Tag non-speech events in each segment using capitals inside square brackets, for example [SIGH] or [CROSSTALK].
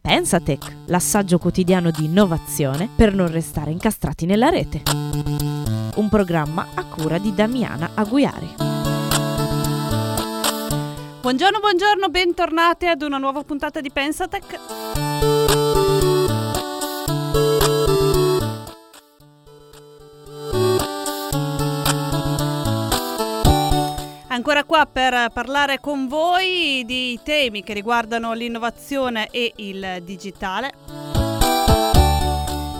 Pensatech, l'assaggio quotidiano di innovazione per non restare incastrati nella rete. Un programma a cura di Damiana Aguiari. Buongiorno, buongiorno, bentornati ad una nuova puntata di Pensatech. Ancora qua per parlare con voi di temi che riguardano l'innovazione e il digitale.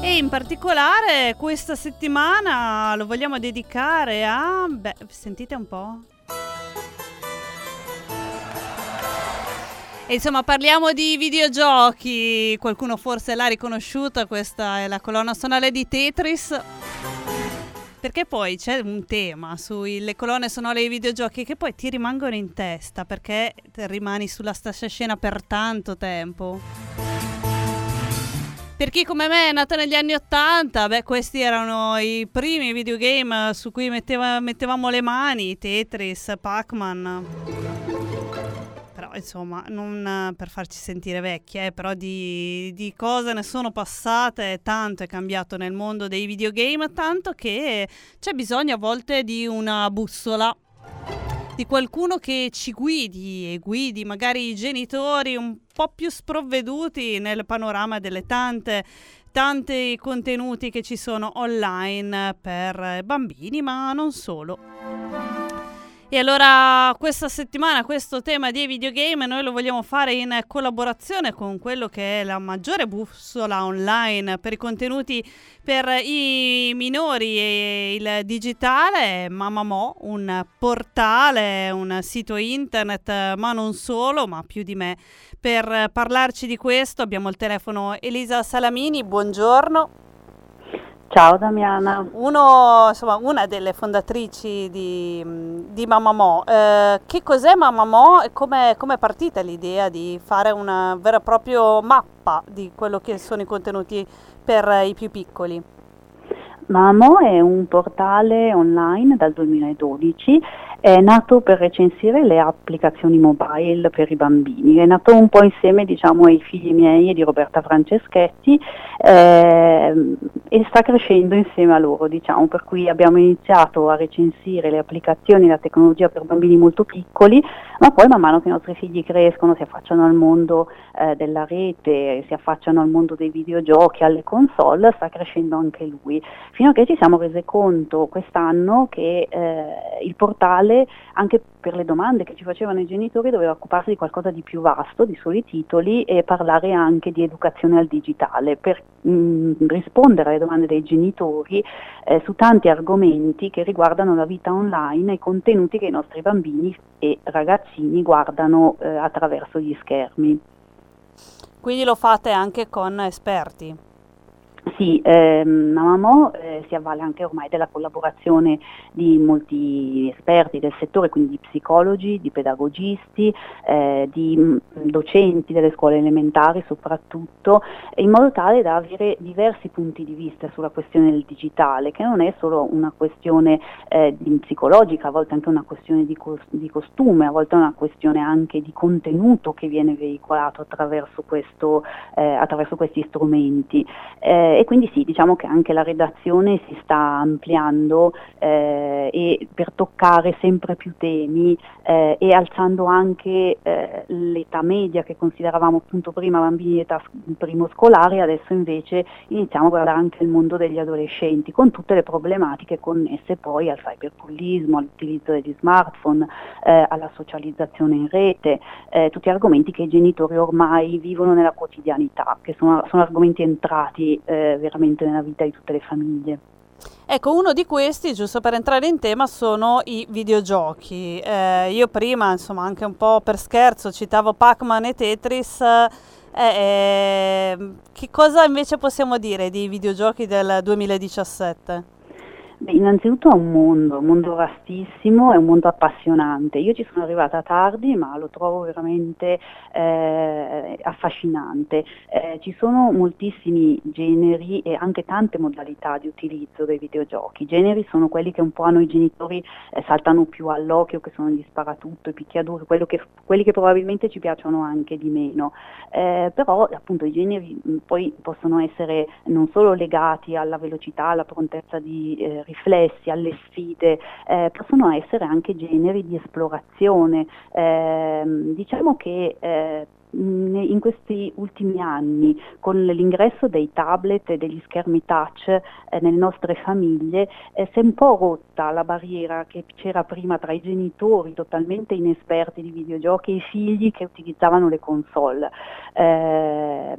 E in particolare questa settimana lo vogliamo dedicare a... Beh, sentite un po'. E insomma, parliamo di videogiochi. Qualcuno forse l'ha riconosciuta, questa è la colonna sonora di Tetris. Perché poi c'è un tema sulle colonne sonore dei videogiochi che poi ti rimangono in testa perché rimani sulla stessa scena per tanto tempo. Per chi come me è nato negli anni 80, beh, questi erano i primi videogame su cui metteva, mettevamo le mani, Tetris, Pac-Man insomma, non per farci sentire vecchie, eh, però di, di, cose ne sono passate, tanto è cambiato nel mondo dei videogame, tanto che c'è bisogno a volte di una bussola di qualcuno che ci guidi e guidi magari i genitori un po' più sprovveduti nel panorama delle tante tanti contenuti che ci sono online per bambini, ma non solo. E allora questa settimana questo tema dei videogame noi lo vogliamo fare in collaborazione con quello che è la maggiore bussola online per i contenuti per i minori e il digitale, Mamamo, un portale, un sito internet, ma non solo, ma più di me. Per parlarci di questo abbiamo il telefono Elisa Salamini, buongiorno. Ciao Damiana. Uno, insomma, una delle fondatrici di, di Mamamo. Eh, che cos'è Mamamo e come è partita l'idea di fare una vera e propria mappa di quello che sono i contenuti per i più piccoli? Mamamo è un portale online dal 2012 è nato per recensire le applicazioni mobile per i bambini, è nato un po' insieme diciamo, ai figli miei e di Roberta Franceschetti eh, e sta crescendo insieme a loro, diciamo, per cui abbiamo iniziato a recensire le applicazioni e la tecnologia per bambini molto piccoli, ma poi man mano che i nostri figli crescono, si affacciano al mondo eh, della rete, si affacciano al mondo dei videogiochi, alle console, sta crescendo anche lui, fino a che ci siamo resi conto quest'anno che eh, il portale quale anche per le domande che ci facevano i genitori doveva occuparsi di qualcosa di più vasto, di soli titoli e parlare anche di educazione al digitale per mh, mm, rispondere alle domande dei genitori eh, su tanti argomenti che riguardano la vita online e i contenuti che i nostri bambini e ragazzini guardano eh, attraverso gli schermi. Quindi lo fate anche con esperti? Sì, ehm, Mamamo eh, si avvale anche ormai della collaborazione di molti esperti del settore, quindi di psicologi, di pedagogisti, eh, di mm, docenti delle scuole elementari soprattutto, in modo tale da avere diversi punti di vista sulla questione del digitale, che non è solo una questione eh, psicologica, a volte anche una questione di, cos- di, costume, a volte una questione anche di contenuto che viene veicolato attraverso, questo, eh, attraverso questi strumenti. E quindi sì, diciamo che anche la redazione si sta ampliando eh, e per toccare sempre più temi eh, e alzando anche eh, l'età media che consideravamo appunto prima bambini di età primo scolare, adesso invece iniziamo a guardare anche il mondo degli adolescenti con tutte le problematiche connesse poi al cyberbullismo, all'utilizzo degli smartphone, eh, alla socializzazione in rete, eh, tutti argomenti che i genitori ormai vivono nella quotidianità, che sono, sono argomenti entrati eh, veramente nella vita di tutte le famiglie. Ecco, uno di questi, giusto per entrare in tema, sono i videogiochi. Eh, io prima, insomma, anche un po' per scherzo, citavo Pac-Man e Tetris. Eh, eh, che cosa invece possiamo dire di videogiochi del 2017? Beh, innanzitutto è un mondo, un mondo vastissimo, è un mondo appassionante. Io ci sono arrivata tardi, ma lo trovo veramente eh, affascinante. Eh, ci sono moltissimi generi e anche tante modalità di utilizzo dei videogiochi. I generi sono quelli che un po' a noi genitori eh, saltano più all'occhio, che sono gli sparatutto, i picchiaduro, che, quelli che probabilmente ci piacciono anche di meno. Eh, però appunto i generi poi possono essere non solo legati alla velocità, alla prontezza di eh, riflessi, alle sfide, eh, possono essere anche generi di esplorazione. Eh, diciamo che eh, in questi ultimi anni, con l'ingresso dei tablet e degli schermi touch eh, nelle nostre famiglie, eh, si è un po' rotta la barriera che c'era prima tra i genitori totalmente inesperti di videogiochi e i figli che utilizzavano le console. Eh,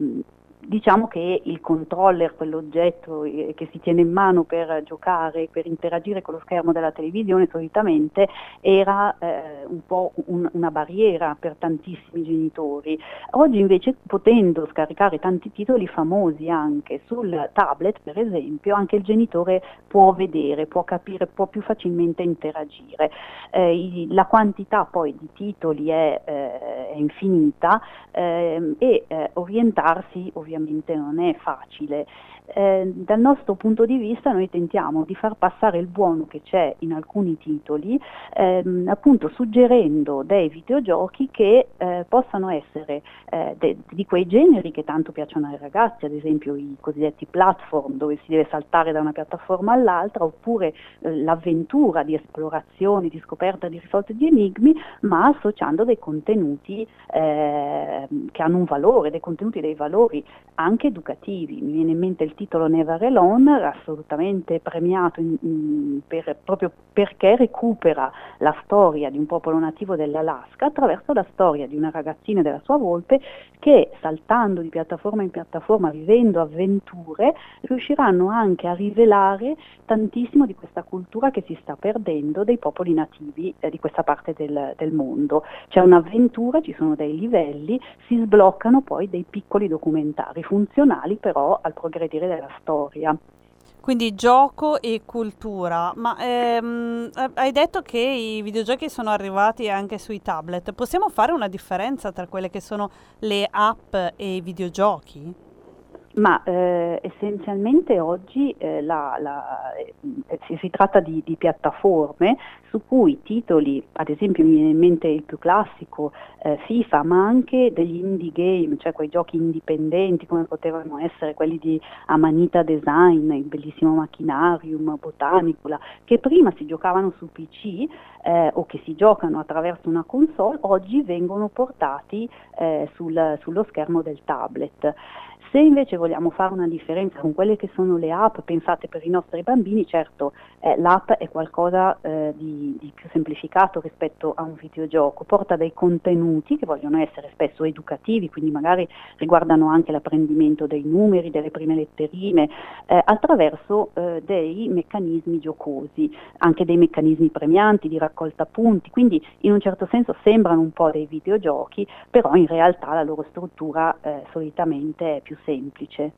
Diciamo che il controller, quell'oggetto eh, che si tiene in mano per giocare, per interagire con lo schermo della televisione, solitamente era eh, un po' un, una barriera per tantissimi genitori. Oggi invece potendo scaricare tanti titoli famosi anche sul tablet, per esempio, anche il genitore può vedere, può capire, può più facilmente interagire. Eh, la quantità poi di titoli è, eh, è infinita ehm, e eh, orientarsi ovviamente ovviamente non è facile eh, dal nostro punto di vista noi tentiamo di far passare il buono che c'è in alcuni titoli, ehm, appunto suggerendo dei videogiochi che eh, possano essere eh, de- di quei generi che tanto piacciono ai ragazzi, ad esempio i cosiddetti platform dove si deve saltare da una piattaforma all'altra, oppure eh, l'avventura di esplorazione, di scoperta di risolta di enigmi, ma associando dei contenuti ehm, che hanno un valore, dei contenuti, dei valori anche educativi. Mi viene in mente il titolo Never Alone, assolutamente premiato in, in, per, proprio perché recupera la storia di un popolo nativo dell'Alaska attraverso la storia di una ragazzina e della sua volpe che saltando di piattaforma in piattaforma, vivendo avventure, riusciranno anche a rivelare tantissimo di questa cultura che si sta perdendo dei popoli nativi eh, di questa parte del, del mondo. C'è un'avventura, ci sono dei livelli, si sbloccano poi dei piccoli documentari funzionali però al progredire della storia. Quindi gioco e cultura, ma ehm, hai detto che i videogiochi sono arrivati anche sui tablet, possiamo fare una differenza tra quelle che sono le app e i videogiochi? Ma eh, essenzialmente oggi eh, la, la, eh, si, tratta di, di, piattaforme su cui titoli, ad esempio mi viene in mente il più classico eh, FIFA, ma anche degli indie game, cioè quei giochi indipendenti come potevano essere quelli di Amanita Design, il bellissimo Machinarium, Botanicula, che prima si giocavano su PC eh, o che si giocano attraverso una console, oggi vengono portati eh, sul, sullo schermo del tablet. Se invece vogliamo fare una differenza con quelle che sono le app pensate per i nostri bambini, certo eh, l'app è qualcosa eh, di, di, più semplificato rispetto a un videogioco, porta dei contenuti che vogliono essere spesso educativi, quindi magari riguardano anche l'apprendimento dei numeri, delle prime letterine, eh, attraverso eh, dei meccanismi giocosi, anche dei meccanismi premianti di raccolta punti, quindi in un certo senso sembrano un po' dei videogiochi, però in realtà la loro struttura eh, solitamente è più semplice.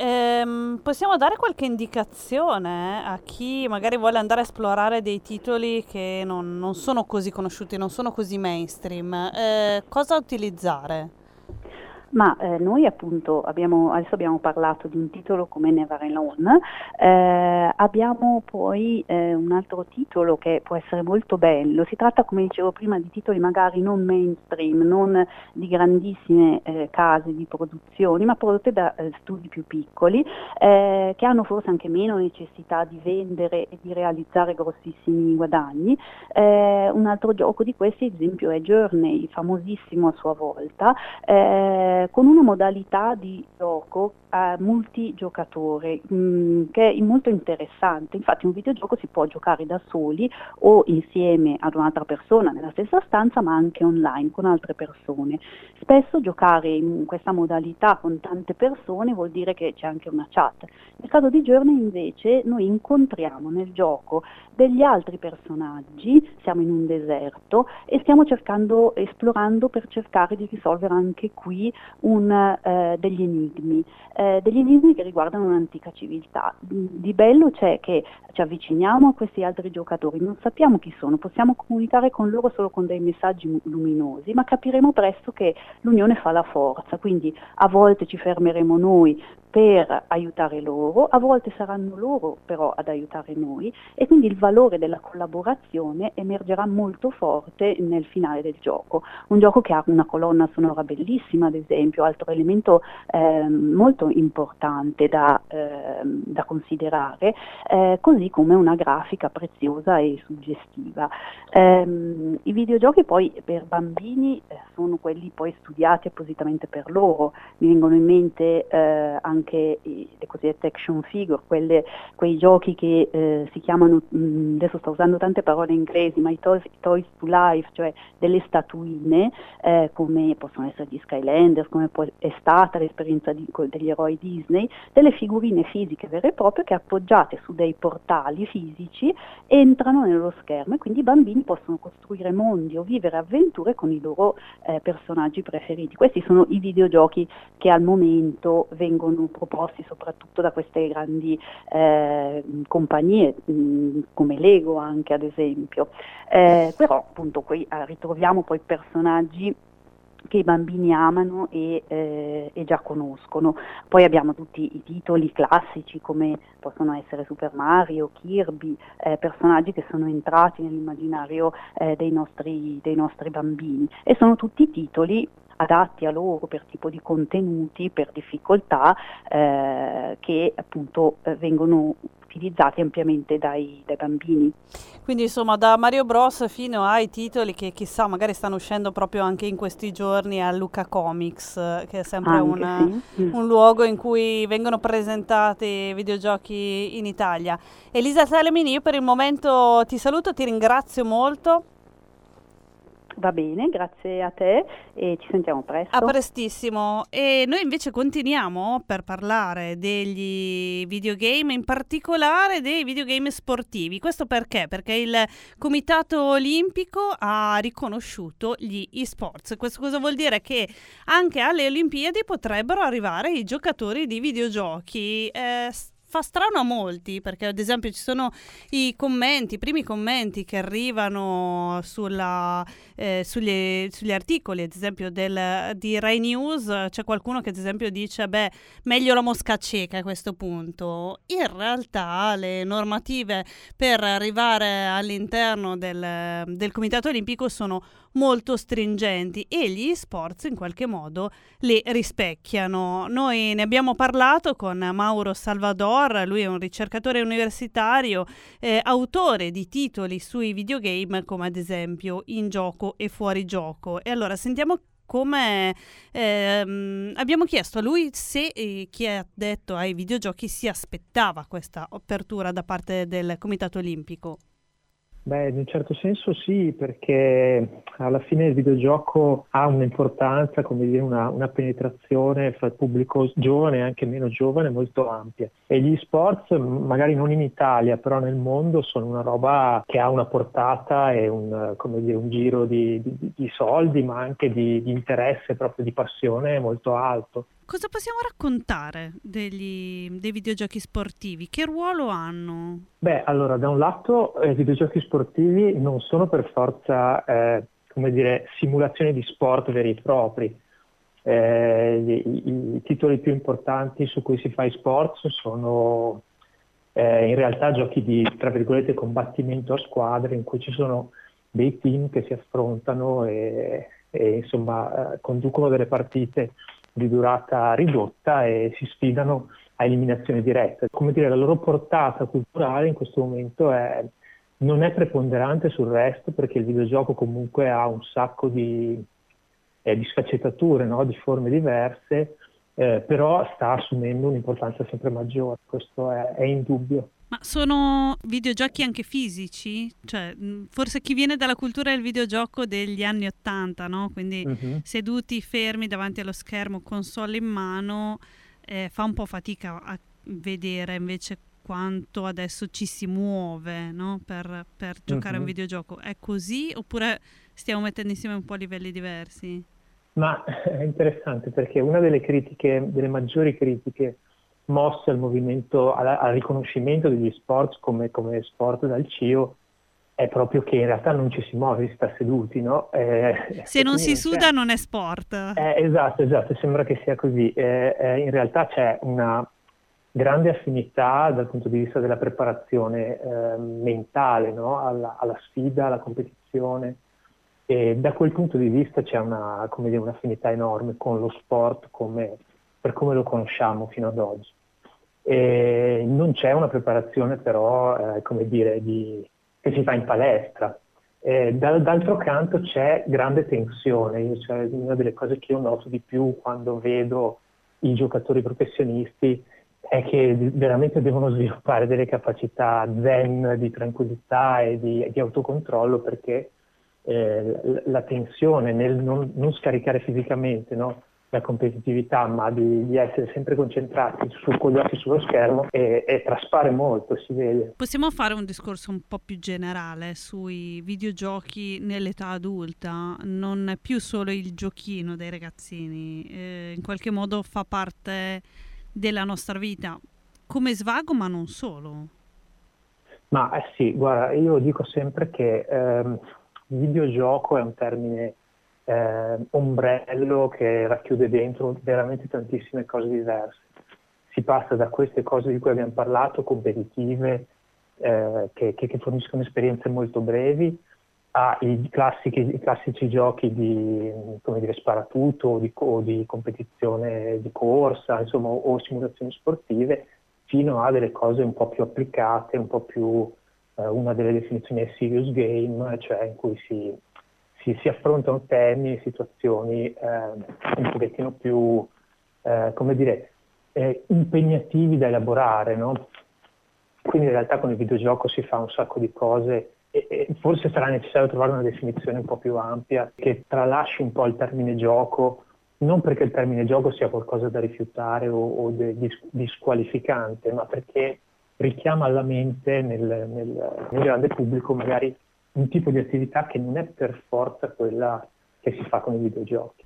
Ehm, possiamo dare qualche indicazione a chi magari vuole andare a esplorare dei titoli che non, non sono così conosciuti, non sono così mainstream? Eh, cosa utilizzare? Ma eh, noi appunto abbiamo, adesso abbiamo parlato di un titolo come Never Alone, eh, abbiamo poi eh, un altro titolo che può essere molto bello, si tratta come dicevo prima di titoli magari non mainstream, non di grandissime eh, case di produzioni, ma prodotte da eh, studi più piccoli eh, che hanno forse anche meno necessità di vendere e di realizzare grossissimi guadagni. un altro gioco di questi ad esempio è Journey, famosissimo a sua volta eh, con una modalità di gioco eh, multigiocatore mh, mm, che è molto interessante. Infatti un videogioco si può giocare da soli o insieme ad un'altra persona nella stessa stanza, ma anche online con altre persone. Spesso giocare in questa modalità con tante persone vuol dire che c'è anche una chat. Nel caso di Journey invece noi incontriamo nel gioco degli altri personaggi, siamo in un deserto e stiamo cercando, esplorando per cercare di risolvere anche qui un, eh, degli enigmi, eh, degli enigmi che riguardano un'antica civiltà. Di bello c'è che ci avviciniamo a questi altri giocatori, non sappiamo chi sono, possiamo comunicare con loro solo con dei messaggi luminosi, ma capiremo presto che l'unione fa la forza, quindi a volte ci fermeremo noi per aiutare loro, a volte saranno loro però ad aiutare noi e quindi il valore della collaborazione emergerà molto forte nel finale del gioco. Un gioco che ha una colonna sonora bellissima, ad esempio, altro elemento eh, molto importante da, eh, da considerare, eh, così come una grafica preziosa e suggestiva. Ehm, I videogiochi poi per bambini eh, sono quelli poi studiati appositamente per loro, mi vengono in mente eh, anche le cosiddette action figure, quelle, quei giochi che eh, si chiamano, mh, mm, adesso sto usando tante parole inglesi, ma i toys, toys to life, cioè delle statuine, eh, come possono essere gli Skylanders, come può, è stata l'esperienza di, degli eroi Disney, delle figurine fisiche vere e proprie che appoggiate su dei portali fisici entrano nello schermo e quindi i bambini possono costruire mondi o vivere avventure con i loro eh, personaggi preferiti. Questi sono i videogiochi che al momento vengono proposti soprattutto da queste grandi eh, compagnie mh, mm, come Lego anche ad esempio. Eh, però appunto qui eh, ritroviamo poi personaggi che i bambini amano e, eh, e, già conoscono. Poi abbiamo tutti i titoli classici come possono essere Super Mario, Kirby, eh, personaggi che sono entrati nell'immaginario eh, dei, nostri, dei nostri bambini e sono tutti titoli adatti a loro per tipo di contenuti, per difficoltà eh, che appunto eh, vengono utilizzati ampiamente dai, dai, bambini. Quindi insomma da Mario Bros fino ai titoli che chissà magari stanno uscendo proprio anche in questi giorni a Luca Comics, che è sempre una, sì. Mm. un luogo in cui vengono presentati videogiochi in Italia. Elisa Salemini, io per il momento ti saluto, ti ringrazio molto. Va bene, grazie a te e ci sentiamo presto. A prestissimo. E noi invece continuiamo per parlare degli videogame, in particolare dei videogame sportivi. Questo perché? Perché il Comitato Olimpico ha riconosciuto gli e-sports. Questo cosa vuol dire? Che anche alle Olimpiadi potrebbero arrivare i giocatori di videogiochi. Eh, fa strano a molti perché ad esempio ci sono i commenti, i primi commenti che arrivano sulla, eh, sugli, sugli, articoli, ad esempio del, di Rai News, c'è qualcuno che ad esempio dice beh meglio la mosca cieca a questo punto. In realtà le normative per arrivare all'interno del, del Comitato Olimpico sono molto stringenti e gli sports in qualche modo le rispecchiano. Noi ne abbiamo parlato con Mauro Salvador, lui è un ricercatore universitario, eh, autore di titoli sui videogame come ad esempio In gioco e fuori gioco. E allora sentiamo come ehm, abbiamo chiesto a lui se eh, chi ha detto ai videogiochi si aspettava questa apertura da parte del Comitato Olimpico. Beh, in un certo senso sì, perché alla fine il videogioco ha un'importanza, come dire, una, una penetrazione fra il pubblico giovane e anche meno giovane molto ampia. E gli sports, magari non in Italia, però nel mondo, sono una roba che ha una portata e un, dire, un giro di, di, di, soldi, ma anche di, di interesse, proprio di passione molto alto. Cosa possiamo raccontare degli, dei videogiochi sportivi? Che ruolo hanno? Beh, allora, da un lato eh, i videogiochi sportivi non sono per forza, eh, come dire, simulazioni di sport veri e propri. Eh, i, i, titoli più importanti su cui si fa i sport sono eh, in realtà giochi di, tra virgolette, combattimento a squadre in cui ci sono dei team che si affrontano e, e insomma eh, conducono delle partite di durata ridotta e si sfidano a eliminazione diretta. Come dire, la loro portata culturale in questo momento è, non è preponderante sul resto perché il videogioco comunque ha un sacco di, eh, di sfaccettature, no? di forme diverse, eh, però sta assumendo un'importanza sempre maggiore, questo è, è indubbio. Ma sono videogiochi anche fisici? Cioè, forse chi viene dalla cultura del videogioco degli anni Ottanta, no? Quindi uh-huh. seduti fermi davanti allo schermo, console in mano, eh, fa un po' fatica a vedere invece quanto adesso ci si muove no? per, per, giocare uh-huh. a un videogioco. È così oppure stiamo mettendo insieme un po' livelli diversi? Ma [LAUGHS] è interessante perché una delle critiche, delle maggiori critiche mosse al movimento, al, al riconoscimento degli sport come, come, sport dal CIO è proprio che in realtà non ci si muove, si sta seduti, no? Eh, Se non si suda non è sport. Eh, esatto, esatto, sembra che sia così. Eh, eh, in realtà c'è una grande affinità dal punto di vista della preparazione eh, mentale no? alla, alla, sfida, alla competizione. E da quel punto di vista c'è una, dire, un'affinità enorme con lo sport come, per come lo conosciamo fino ad oggi. E non c'è una preparazione però, eh, come dire, di, che si fa in palestra. Eh, d'altro canto c'è grande tensione, cioè una delle cose che io noto di più quando vedo i giocatori professionisti è che veramente devono sviluppare delle capacità zen di tranquillità e di, di autocontrollo perché eh, la tensione nel non, non scaricare fisicamente no? la competitività, ma di, di, essere sempre concentrati su, con gli occhi sullo schermo e, e traspare molto, si vede. Possiamo fare un discorso un po' più generale sui videogiochi nell'età adulta, non è più solo il giochino dei ragazzini, eh, in qualche modo fa parte della nostra vita come svago, ma non solo. Ma eh sì, guarda, io dico sempre che ehm, videogioco è un termine eh, ombrello che racchiude dentro veramente tantissime cose diverse. Si passa da queste cose di cui abbiamo parlato, competitive, eh, che, che, forniscono esperienze molto brevi, ai classici, classici giochi di dire, sparatutto di, o di competizione di corsa, insomma, o simulazioni sportive, fino a delle cose un po' più applicate, un po' più, una delle definizioni è serious game, cioè in cui si, si, si affrontano temi, situazioni eh, un pochettino più, eh, come dire, eh, impegnativi da elaborare, no? Quindi in realtà con il videogioco si fa un sacco di cose e, e forse sarà necessario trovare una definizione un po' più ampia che tralasci un po' il termine gioco, non perché il termine gioco sia qualcosa da rifiutare o, o de, dis, disqualificante, ma perché richiama alla mente nel, nel, nel grande pubblico magari un tipo di attività che non è per forza quella che si fa con i videogiochi.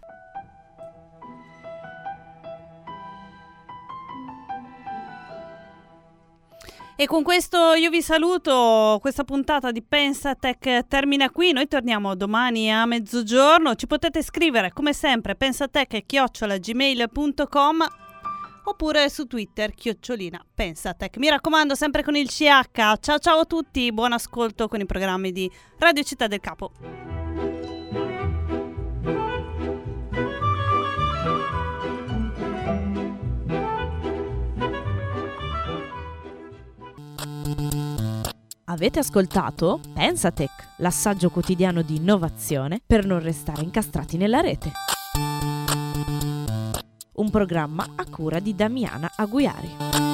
E con questo io vi saluto, questa puntata di Pensatech termina qui, noi torniamo domani a mezzogiorno, ci potete scrivere come sempre pensatech.gmail.com oppure su Twitter chiocciolina Pensatech. Mi raccomando sempre con il CH. Ciao ciao a tutti, buon ascolto con i programmi di Radio Città del Capo. Avete ascoltato Pensatech, l'assaggio quotidiano di innovazione per non restare incastrati nella rete programma a cura di Damiana Aguiari.